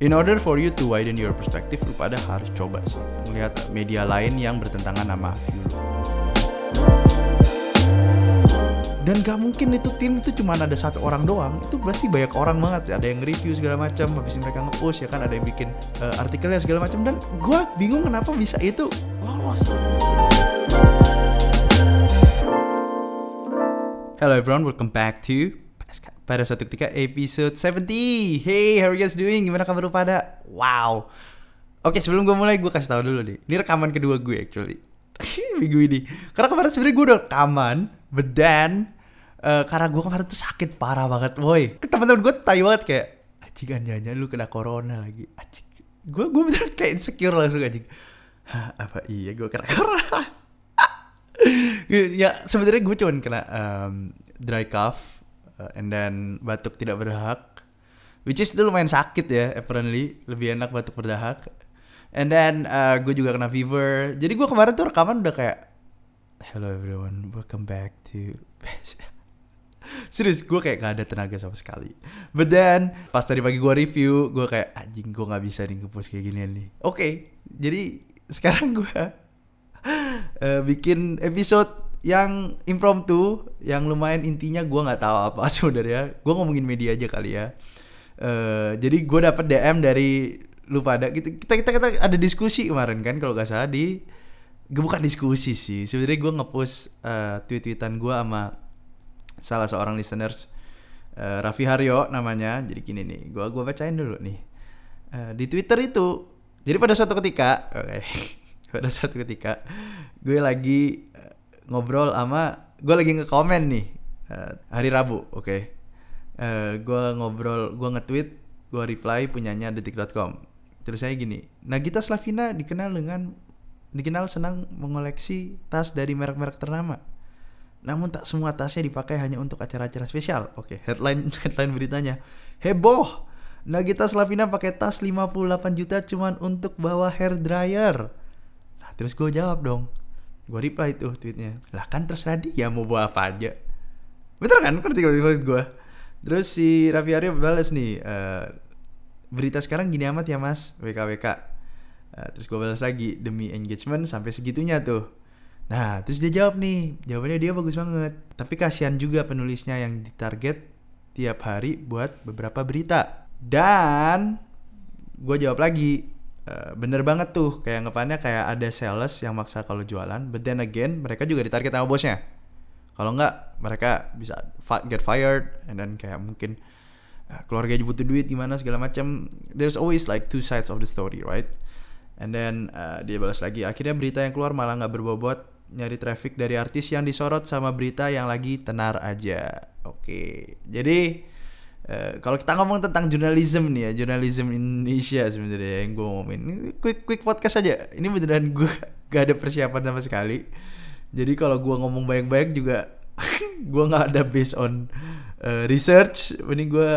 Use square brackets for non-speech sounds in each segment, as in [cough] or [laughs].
In order for you to widen your perspective, lu pada harus coba sih melihat media lain yang bertentangan sama view. Dan gak mungkin itu tim itu cuma ada satu orang doang Itu pasti banyak orang banget. Ada yang review segala macam Habis mereka nge-post ya kan? Ada yang bikin uh, artikelnya segala macam. Dan gue bingung kenapa bisa itu lolos. Hello everyone, welcome back to pada suatu ketika episode 70 Hey, how are you guys doing? Gimana kabar lu pada? Wow. Oke, sebelum gue mulai gue kasih tahu dulu nih. Ini rekaman kedua gue actually. [laughs] Minggu ini. Karena kemarin sebenarnya gue udah rekaman But then uh, Karena gue kemarin tuh sakit parah banget Woi. Temen-temen gue tai banget kayak Anjing anjing lu kena corona lagi. Anjing. Gue gue beneran kayak insecure langsung anjing. Hah, apa iya gue kena [laughs] corona? Ya sebenarnya gue cuman kena um, dry cough uh, and then batuk tidak berdahak which is itu lumayan sakit ya apparently lebih enak batuk berdahak and then uh, gue juga kena fever jadi gue kemarin tuh rekaman udah kayak hello everyone welcome back to [laughs] Serius, gue kayak gak ada tenaga sama sekali. But then, pas tadi pagi gue review, gue kayak, anjing gue gak bisa nih ngepost kayak gini nih. Oke, okay, jadi sekarang gue [laughs] uh, bikin episode yang impromptu yang lumayan intinya gue nggak tahu apa [laughs] sebenarnya. Gue ngomongin media aja kali ya. Uh, jadi gue dapet dm dari lu pada. Kita kita kita, kita ada diskusi kemarin kan kalau gak salah di gue bukan diskusi sih. Sebenarnya gue ngepost uh, tweet-tweetan gue sama salah seorang listeners uh, Raffi Haryo namanya. Jadi gini nih gue gua bacain dulu nih. Uh, di Twitter itu jadi pada suatu ketika oke okay, [laughs] pada suatu ketika gue lagi ngobrol sama gue lagi nge-komen nih uh, hari Rabu, oke. Okay. Uh, eh, gue ngobrol, gue nge-tweet, gue reply punyanya detik.com. Terus saya gini, Nagita Slavina dikenal dengan dikenal senang mengoleksi tas dari merek-merek ternama. Namun tak semua tasnya dipakai hanya untuk acara-acara spesial. Oke, okay, headline [laughs] headline beritanya. Heboh. Nagita Slavina pakai tas 58 juta cuman untuk bawa hair dryer. Nah, terus gue jawab dong gue reply tuh tweetnya. Lah kan terserah dia mau bawa apa aja. Bener kan? Ngerti gue gue terus si Raffi Arya balas nih uh, berita sekarang gini amat ya mas. WKWK uh, eh, terus gue balas lagi demi engagement sampai segitunya tuh. Nah terus dia jawab nih jawabannya dia bagus banget. Tapi kasihan juga penulisnya yang ditarget tiap hari buat beberapa berita. Dan gue jawab lagi Eh, bener banget tuh kayak ngepannya kayak ada sales yang maksa kalau jualan but then again mereka juga ditarget sama bosnya. Kalau enggak mereka bisa get fired and then kayak mungkin uh, keluarga butuh duit gimana segala macam there's always like two sides of the story right? And then uh, dia balas lagi akhirnya berita yang keluar malah nggak berbobot nyari traffic dari artis yang disorot sama berita yang lagi tenar aja. Oke okay. jadi Uh, kalau kita ngomong tentang jurnalisme nih ya, jurnalisme Indonesia sebenarnya yang gue ngomongin. Ini quick quick podcast aja. Ini beneran gue [laughs] gak ada persiapan sama sekali. Jadi kalau gue ngomong banyak-banyak juga [laughs] gue nggak ada based on uh, research. Ini gue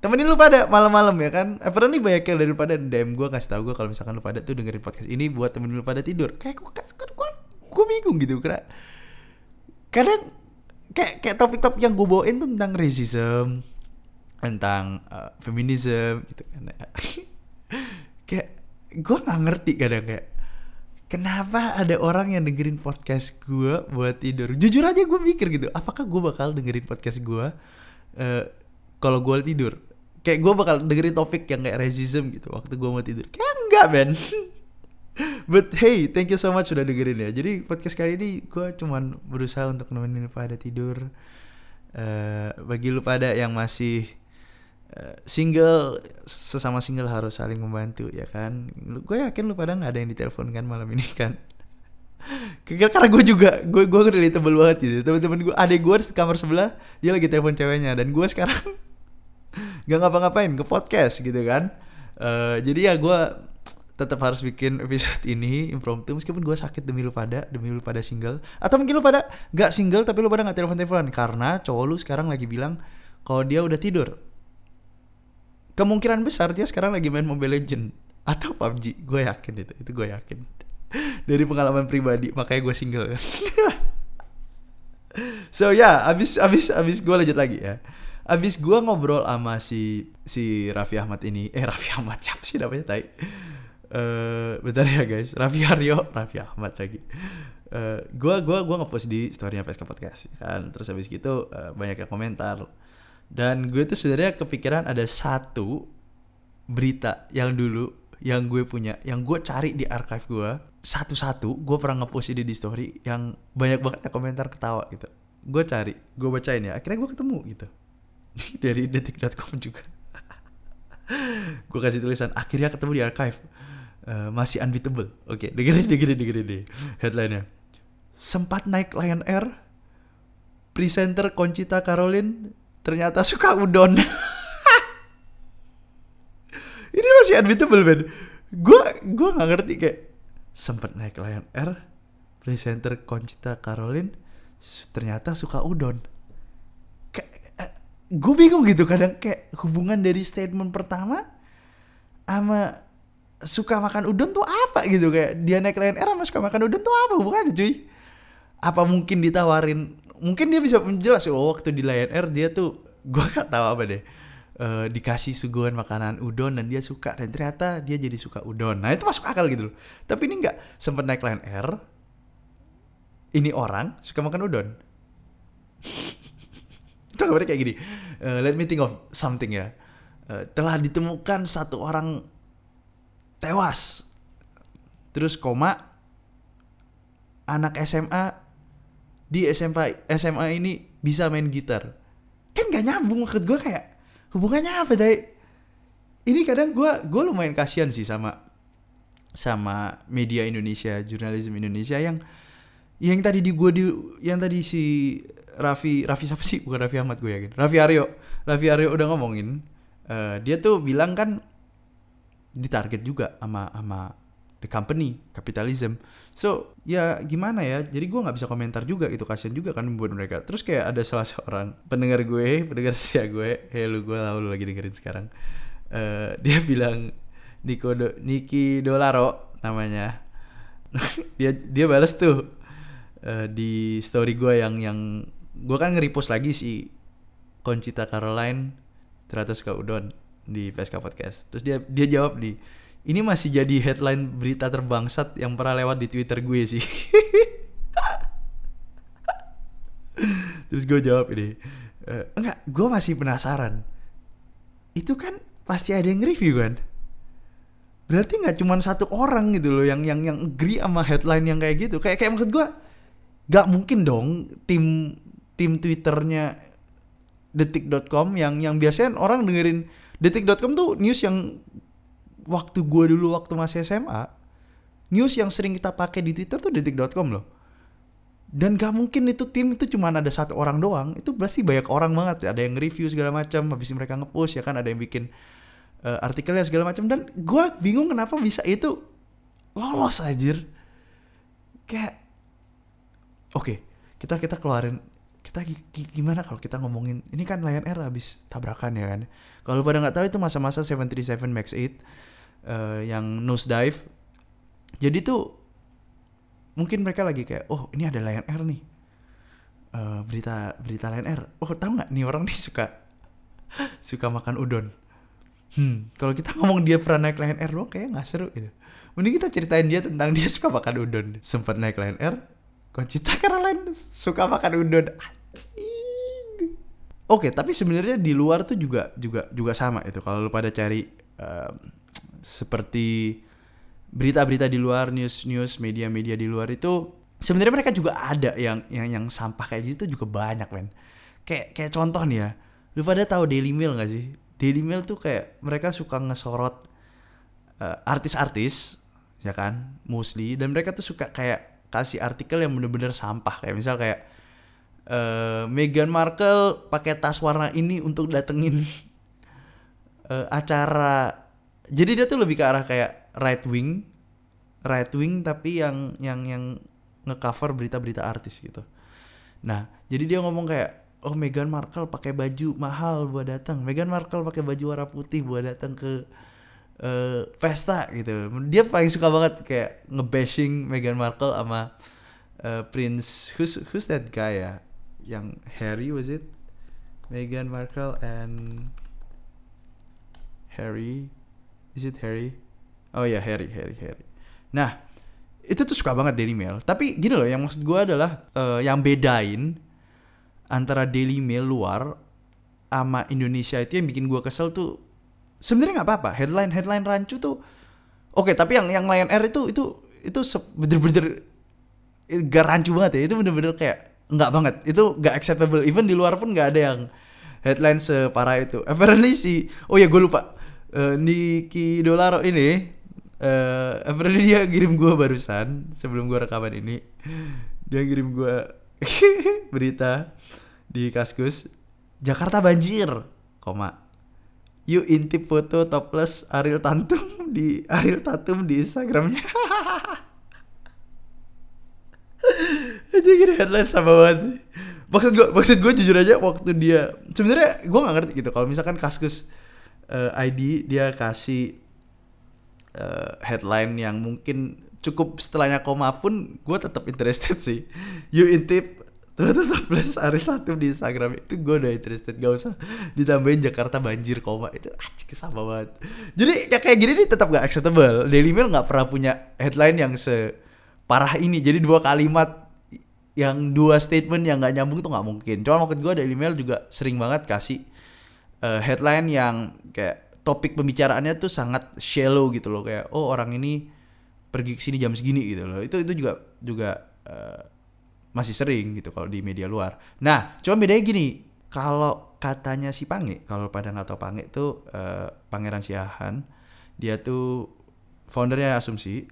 temenin lu pada malam-malam ya kan. Apparently banyak yang daripada DM gue kasih tau gue kalau misalkan lu pada tuh dengerin podcast ini buat temenin lu pada tidur. Kayak gue gue gue bingung gitu karena kadang kayak kayak topik-topik yang gue bawain tentang racism tentang uh, feminisme gitu kan [laughs] kayak gue nggak ngerti kadang kayak kenapa ada orang yang dengerin podcast gue buat tidur jujur aja gue mikir gitu apakah gue bakal dengerin podcast gue uh, kalau gue tidur kayak gue bakal dengerin topik yang kayak racism gitu waktu gue mau tidur kayak enggak men [laughs] But hey, thank you so much sudah dengerin ya. Jadi podcast kali ini gue cuman berusaha untuk nemenin pada tidur. Uh, bagi lu pada yang masih Eh, single sesama single harus saling membantu ya kan? Gue yakin lu pada nggak ada yang ditelepon kan malam ini kan? Karena gue juga gue gue relatable banget gitu. Teman-teman gue adek gue di kamar sebelah dia lagi telepon ceweknya. Dan gue sekarang [laughs] nggak ngapa-ngapain ke podcast gitu kan. Uh, jadi ya gue tetap harus bikin episode ini impromptu meskipun gue sakit demi lu pada demi lu pada single. Atau mungkin lu pada nggak single tapi lu pada nggak telepon teleponan karena cowok lu sekarang lagi bilang kalau dia udah tidur kemungkinan besar dia sekarang lagi main Mobile Legend atau PUBG gue yakin itu itu gue yakin. [laughs] Dari pengalaman pribadi makanya gue single. Kan [laughs] so ya yeah, abis abis abis gue lanjut lagi ya. Abis gue ngobrol sama si si Raffi Ahmad ini. Eh Raffi Ahmad [laughs] siapa sih namanya tai? Eh bentar ya guys. Raffi Aryo Raffi Ahmad lagi. Eh gue gua gua ngepost di storynya PSK Podcast kan. Terus habis gitu eh, banyak yang komentar dan gue tuh sebenarnya kepikiran ada satu berita yang dulu yang gue punya yang gue cari di archive gue. Satu-satu gue pernah ngepost ini di story yang banyak banget komentar ketawa gitu. Gue cari gue bacain ya akhirnya gue ketemu gitu. [laughs] Dari detik.com juga. [laughs] Gue kasih tulisan akhirnya ketemu di archive. Eh, masih unbeatable. Oke dengerin dengerin dengerin deh headline-nya. Sempat naik Lion Air presenter Conchita Caroline ternyata suka udon. [laughs] Ini masih unbeatable man gue gue nggak ngerti kayak sempat naik Lion Air presenter Conchita Caroline ternyata suka udon. Kayak gue bingung gitu kadang kayak hubungan dari statement pertama sama suka makan udon tuh apa gitu kayak dia naik Lion Air sama suka makan udon tuh apa hubungannya cuy? Apa mungkin ditawarin mungkin dia bisa menjelas oh waktu di Lion Air dia tuh gua gak tahu apa deh. Eh, dikasih suguhan makanan udon dan dia suka dan ternyata dia jadi suka udon. Nah itu masuk akal gitu loh. Tapi ini nggak sempet naik Lion Air ini orang suka makan udon. [laughs] Itu kabarnya kayak gini. Eh, let me think of something ya. Eh, telah ditemukan satu orang tewas. Terus koma anak SMA di SMA SMA ini bisa main gitar. Kan gak nyambung maksud gue kayak hubungannya apa dai? Ini kadang gue gue lumayan kasihan sih sama sama media Indonesia jurnalisme Indonesia yang yang tadi di gue di yang tadi si Raffi Raffi siapa sih? Bukan Raffi Ahmad gue yakin. Raffi Aryo. Raffi Aryo udah ngomongin eh, dia tuh bilang kan ditarget juga sama sama the company capitalism. So ya gimana ya? Jadi gue nggak bisa komentar juga itu kasian juga kan buat mereka. Terus kayak ada salah seorang pendengar gue pendengar setia gue. Hey lu gue tahu lu lagi dengerin sekarang. Eh, dia [laughs] bilang Nico Do, Niki Dolaro namanya. [laughs] Dia dia balas tuh eh, di story gue yang yang gue kan nge-repost lagi si Conchita Caroline ternyata suka udon di PSK Podcast. Terus dia dia jawab nih ini masih jadi headline berita terbangsat yang pernah lewat di Twitter gue sih. [laughs] Terus gue jawab ini "Eh, enggak gue masih penasaran. Itu kan pasti ada yang review kan? Berarti nggak cuma satu orang gitu loh yang yang yang agree sama headline yang kayak gitu. Kayak kayak maksud gue nggak mungkin dong tim tim twitternya detik.com yang yang biasanya orang dengerin detik.com tuh news yang waktu gue dulu waktu masih SMA news yang sering kita pakai di twitter tuh detik.com loh. Dan gak mungkin itu tim itu cuma ada satu orang doang itu berarti banyak orang banget. Ada yang review segala macam habis mereka ngepost ya kan? Ada yang bikin eh, artikelnya segala macam. Dan gue bingung kenapa bisa itu lolos anjir. Kayak oke kita kita keluarin kita gi- gi- gimana kalau kita ngomongin ini kan Lion Air habis tabrakan ya kan? Kalau pada nggak tahu itu masa-masa 737 Max 8 eh, yang nose dive jadi tuh mungkin mereka lagi kayak oh ini ada Lion Air nih. Eh, berita berita Lion Air. Oh tahu nggak nih orang nih suka [laughs] suka makan udon? Hmm kalau kita [laughs] ngomong dia pernah naik Lion Air doang kayak nggak seru gitu. Mending kita ceritain dia tentang dia suka makan udon. Sempat naik Lion Air Conchita Caroline suka makan udon. Oke, tapi sebenarnya di luar tuh juga juga juga sama itu. Kalau lu pada cari em, seperti berita-berita di luar, news-news, media-media di luar itu sebenarnya mereka juga ada yang yang yang sampah kayak gitu juga banyak, men. Kayak kayak contoh nih ya. Lu pada tahu Daily Mail gak sih? Daily Mail tuh kayak mereka suka ngesorot eh, artis-artis ya kan mostly dan mereka tuh suka kayak kasih artikel yang bener-bener sampah kayak misal kayak eh Meghan Markle pakai tas warna ini untuk datengin [laughs] eh, acara jadi dia tuh lebih ke arah kayak right wing right wing tapi yang yang yang ngecover berita-berita artis gitu. Nah jadi dia ngomong kayak oh Meghan Markle pakai baju mahal buat datang. Meghan Markle pakai baju warna putih buat datang ke eh, pesta gitu. Dia paling suka banget kayak ngebashing Meghan Markle sama eh, Prince. Who's who's that guy ya? Yang Harry was it? Meghan Markle and Harry is it Harry? Oh ya Harry Harry Harry. Nah itu tuh suka banget Daily Mail. Tapi gini loh yang maksud gue adalah uh, yang bedain antara Daily Mail luar sama Indonesia itu yang bikin gue kesel tuh sebenarnya nggak apa-apa. Headline headline rancu tuh oke okay, tapi yang yang Lion Air itu itu itu bener-bener gak rancu banget ya. Itu bener-bener kayak nggak banget. Itu nggak acceptable. Even di luar pun nggak ada yang headline separah itu. Apparently si oh ya gue lupa uh, Niki Dolaro ini uh, apparently dia kirim gue barusan sebelum gue rekaman ini. Dia kirim gue [laughs] berita di Kaskus. Jakarta banjir koma. You intip foto topless Ariel Tantum [laughs] di Ariel Tatum di Instagramnya. [laughs] Aja gini headline sama banget maksud gue maksud gue jujur aja waktu dia sebenarnya gue nggak ngerti gitu. Kalau misalkan kaskus uh, eh, ID dia kasih uh, headline yang mungkin cukup setelahnya koma pun gue tetap interested sih. [laughs] You intip tetap plus Aris Tatum di Instagram itu gue udah interested. Gak usah ditambahin Jakarta banjir koma. Itu anjir sama banget. Jadi ya kayak gini nih tetap gak acceptable. Daily Mail nggak pernah punya headline yang se parah ini. Jadi dua kalimat yang dua statement yang nggak nyambung tuh nggak mungkin. Cuma maksud gue dari email juga sering banget kasih uh, headline yang kayak topik pembicaraannya tuh sangat shallow gitu loh kayak oh orang ini pergi ke sini jam segini gitu loh. Itu itu juga juga uh, masih sering gitu kalau di media luar. Nah, cuma bedanya gini, kalau katanya si Pange, kalau pada nggak tahu Pange tuh uh, Pangeran Siahan, dia tuh foundernya Asumsi.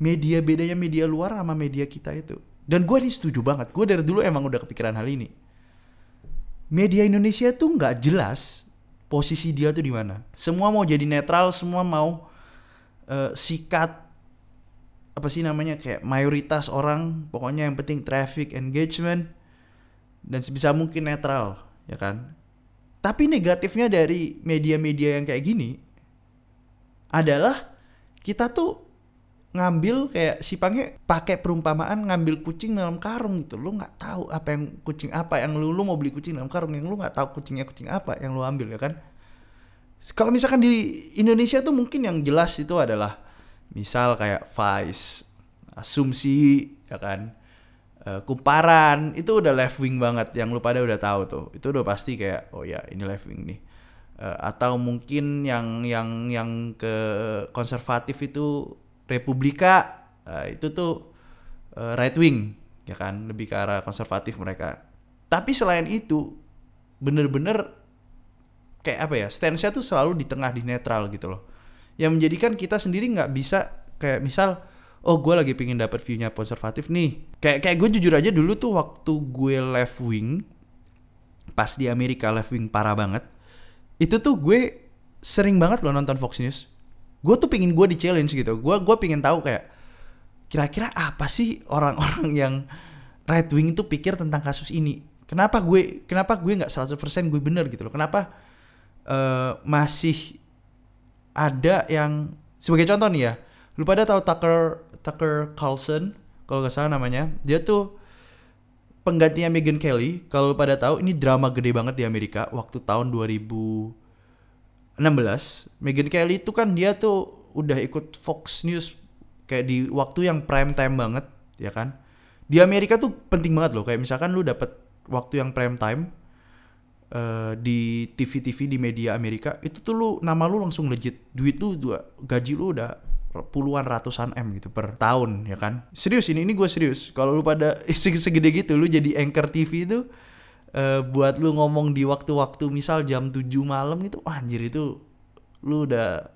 Media bedanya media luar sama media kita itu dan gue ini setuju banget. Gue dari dulu emang udah kepikiran hal ini. Media Indonesia tuh nggak jelas posisi dia tuh di mana. Semua mau jadi netral, semua mau uh, sikat apa sih namanya kayak mayoritas orang. Pokoknya yang penting traffic engagement dan sebisa mungkin netral, ya kan? Tapi negatifnya dari media-media yang kayak gini adalah kita tuh ngambil kayak si Pange pakai perumpamaan ngambil kucing dalam karung gitu. Lu nggak tahu apa yang kucing apa yang lu lu mau beli kucing dalam karung yang lu nggak tahu kucingnya kucing apa yang lu ambil ya kan? Kalau misalkan di Indonesia tuh mungkin yang jelas itu adalah misal kayak Vice asumsi ya kan? Uh, kumparan itu udah left wing banget yang lu pada udah tahu tuh. Itu udah pasti kayak oh ya ini left wing nih. Uh, atau mungkin yang yang yang ke konservatif itu Republika uh, itu tuh uh, right wing ya kan? Lebih ke arah konservatif mereka. Tapi selain itu bener-bener kayak apa ya stance-nya tuh selalu di tengah di netral gitu loh. Yang menjadikan kita sendiri nggak bisa kayak misal oh gue lagi pingin dapat view-nya konservatif nih. Kayak kayak gue jujur aja dulu tuh waktu gue left wing pas di Amerika left wing parah banget itu tuh gue sering banget loh nonton Fox News gue tuh pingin gue di challenge gitu. Gue gue pingin tahu kayak kira-kira apa sih orang-orang yang right wing itu pikir tentang kasus ini? Kenapa gue kenapa gue nggak 100% gue bener gitu loh? Kenapa uh, masih ada yang sebagai contoh nih ya lu pada tahu Tucker Tucker Carlson kalau nggak salah namanya dia tuh penggantinya Meghan Kelly. Kalau pada tahu ini drama gede banget di Amerika waktu tahun 2000 16 Meghan Kelly itu kan dia tuh udah ikut Fox News kayak di waktu yang prime time banget ya kan? Di Amerika tuh penting banget loh kayak misalkan lu dapet waktu yang prime time uh, di TV-TV di media Amerika itu tuh lu nama lu langsung legit. Duit lu dua gaji lu udah puluhan ratusan m gitu per tahun ya kan? Serius ini ini gue serius. Kalau lu pada [laughs] segede gitu lu jadi anchor TV itu uh, buat lu ngomong di waktu-waktu misal jam 7 malam gitu wah, anjir itu lu udah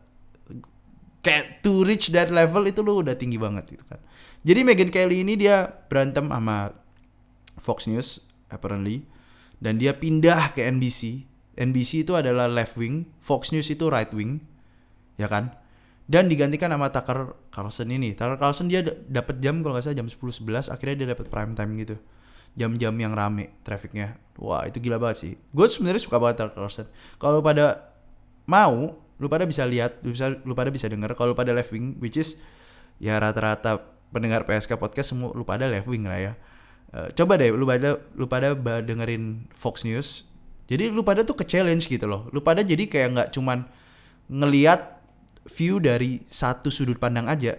kayak to reach that level itu lu udah tinggi banget gitu kan. Jadi Meghan Kelly ini dia berantem sama Fox News apparently dan dia pindah ke NBC. NBC itu adalah left wing, Fox News itu right wing. Ya kan? Dan digantikan sama Tucker Carlson ini. Tucker Carlson dia dapat jam kalau nggak salah jam 10 11 akhirnya dia dapat prime time gitu jam-jam yang rame trafficnya wah itu gila banget sih. Gue sebenarnya suka banget Tucker Carlson kalau pada mau lu pada bisa lihat lu bisa lu pada bisa denger kalau pada left wing which is ya rata-rata pendengar PSK podcast semua lu pada left wing lah ya. Uh, coba deh lu pada lu pada dengerin Fox News. Jadi lu pada tuh ke challenge gitu loh. Lu pada jadi kayak nggak cuman ngeliat view dari satu sudut pandang aja.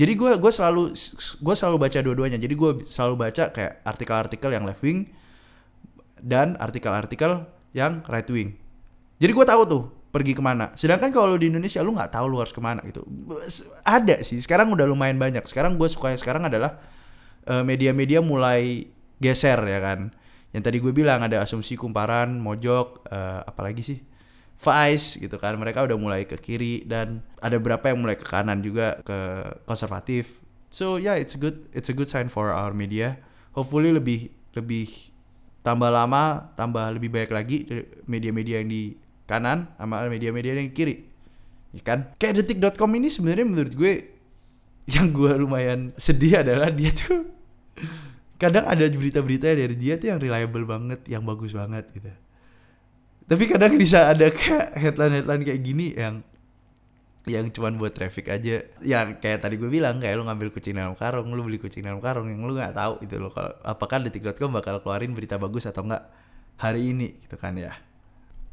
Jadi gue gue selalu gue selalu baca dua-duanya. Jadi gue selalu baca kayak artikel-artikel yang left wing dan artikel-artikel yang right wing. Jadi gue tahu tuh pergi ke mana. Sedangkan kalau di Indonesia lu nggak tahu lu harus ke mana gitu. Ada sih. Sekarang udah lumayan banyak. Sekarang gue suka sekarang adalah eh, media-media mulai geser ya kan. Yang tadi gue bilang ada asumsi kumparan, mojok, uh, apalagi sih Vice gitu kan. Mereka udah mulai ke kiri dan ada beberapa yang mulai ke kanan juga ke konservatif. So yeah it's good it's a good sign for our media. Hopefully lebih lebih tambah lama tambah lebih banyak lagi media-media yang di kanan sama media-media yang di kiri. Ya kan? Kayak detik.com ini sebenarnya menurut gue yang gue lumayan sedih adalah dia tuh [laughs] kadang ada berita-berita dari dia tuh yang reliable banget yang bagus banget gitu tapi kadang bisa ada kayak headline-headline kayak gini yang yang cuman buat traffic aja. Ya kayak tadi gue bilang kayak lu ngambil kucing dalam karung lu beli kucing dalam karung yang lu nggak tahu itu lo kalau apakah detik.com bakal keluarin berita bagus atau enggak hari ini gitu kan ya.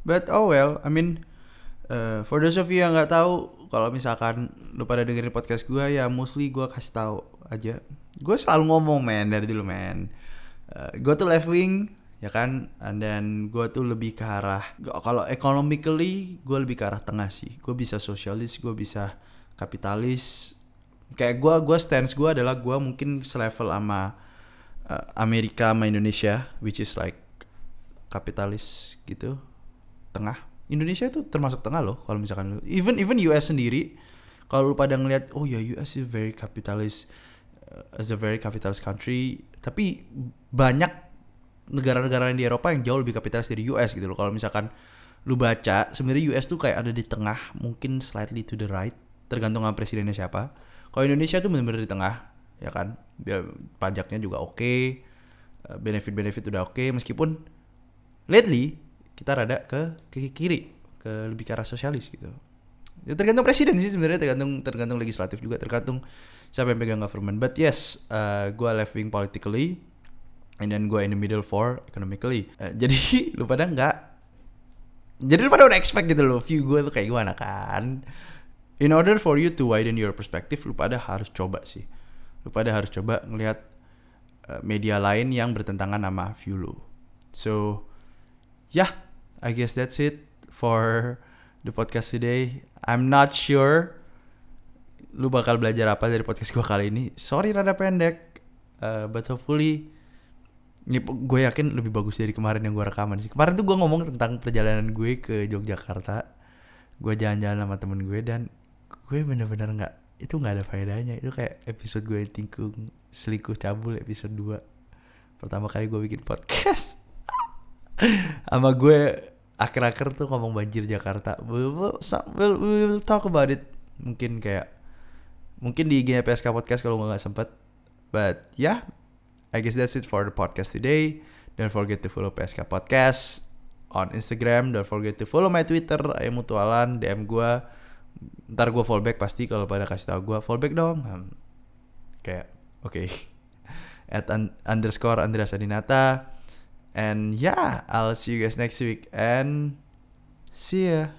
But oh well I mean uh, for those of you yang nggak tahu kalau misalkan lu pada dengerin podcast gue ya mostly gue kasih tahu aja. Gue selalu ngomong men dari dulu men. Uh, gue tuh left wing ya kan? And then gue tuh lebih ke arah kalau economically gue lebih ke arah tengah sih. Gue bisa sosialis gue bisa kapitalis. Kayak gue gue stance gue adalah gue mungkin selevel sama uh, Amerika sama Indonesia which is like kapitalis gitu. Tengah. Indonesia itu termasuk tengah loh kalau misalkan lu even even US sendiri kalau lu pada ngeliat oh ya US is very capitalist uh, as a very capitalist country. Tapi banyak negara-negara di Eropa yang jauh lebih kapitalis dari US gitu loh. Kalau misalkan lu baca sebenarnya US tuh kayak ada di tengah mungkin slightly to the right tergantung sama presidennya siapa. Kalau Indonesia tuh benar-benar di tengah ya kan? Dia, pajaknya juga oke okay, uh, benefit-benefit udah oke okay, meskipun lately kita rada ke ke kiri ke lebih ke arah sosialis gitu. Ya tergantung presiden sih sebenarnya tergantung tergantung legislatif juga tergantung siapa yang pegang government. But yes uh, gue left wing politically and then gue in the middle for economically. Uh, jadi [laughs] lu pada nggak? Jadi lu pada udah expect gitu loh view gue tuh kayak gimana kan? In order for you to widen your perspective lu pada harus coba sih. Lu pada harus coba ngelihat uh, media lain yang bertentangan sama view lu. So yeah I guess that's it for the podcast today. I'm not sure lu bakal belajar apa dari podcast gue kali ini. Sorry rada pendek, uh, but hopefully ini gue yakin lebih bagus dari kemarin yang gue rekaman sih. Kemarin tuh gue ngomong tentang perjalanan gue ke Yogyakarta. Gue jalan-jalan sama temen gue dan gue bener-bener nggak itu nggak ada faedahnya. Itu kayak episode gue tingkung selingkuh cabul episode 2 pertama kali gue bikin podcast. [laughs] Sama gue akhir-akhir tuh ngomong banjir Jakarta. We'll, we'll, we'll, we'll talk about it. Mungkin kayak mungkin di IG PSK Podcast kalau nggak sempet. But yeah I guess that's it for the podcast today. Don't forget to follow PSK Podcast on Instagram. Don't forget to follow my Twitter Ayo Mutualan. DM gue ntar gue fallback pasti kalau pada kasih tau gue fallback dong. Hmm. kayak oke okay. [laughs] at un underscore Andreas Adinata. And yeah I'll see you guys next week. And see ya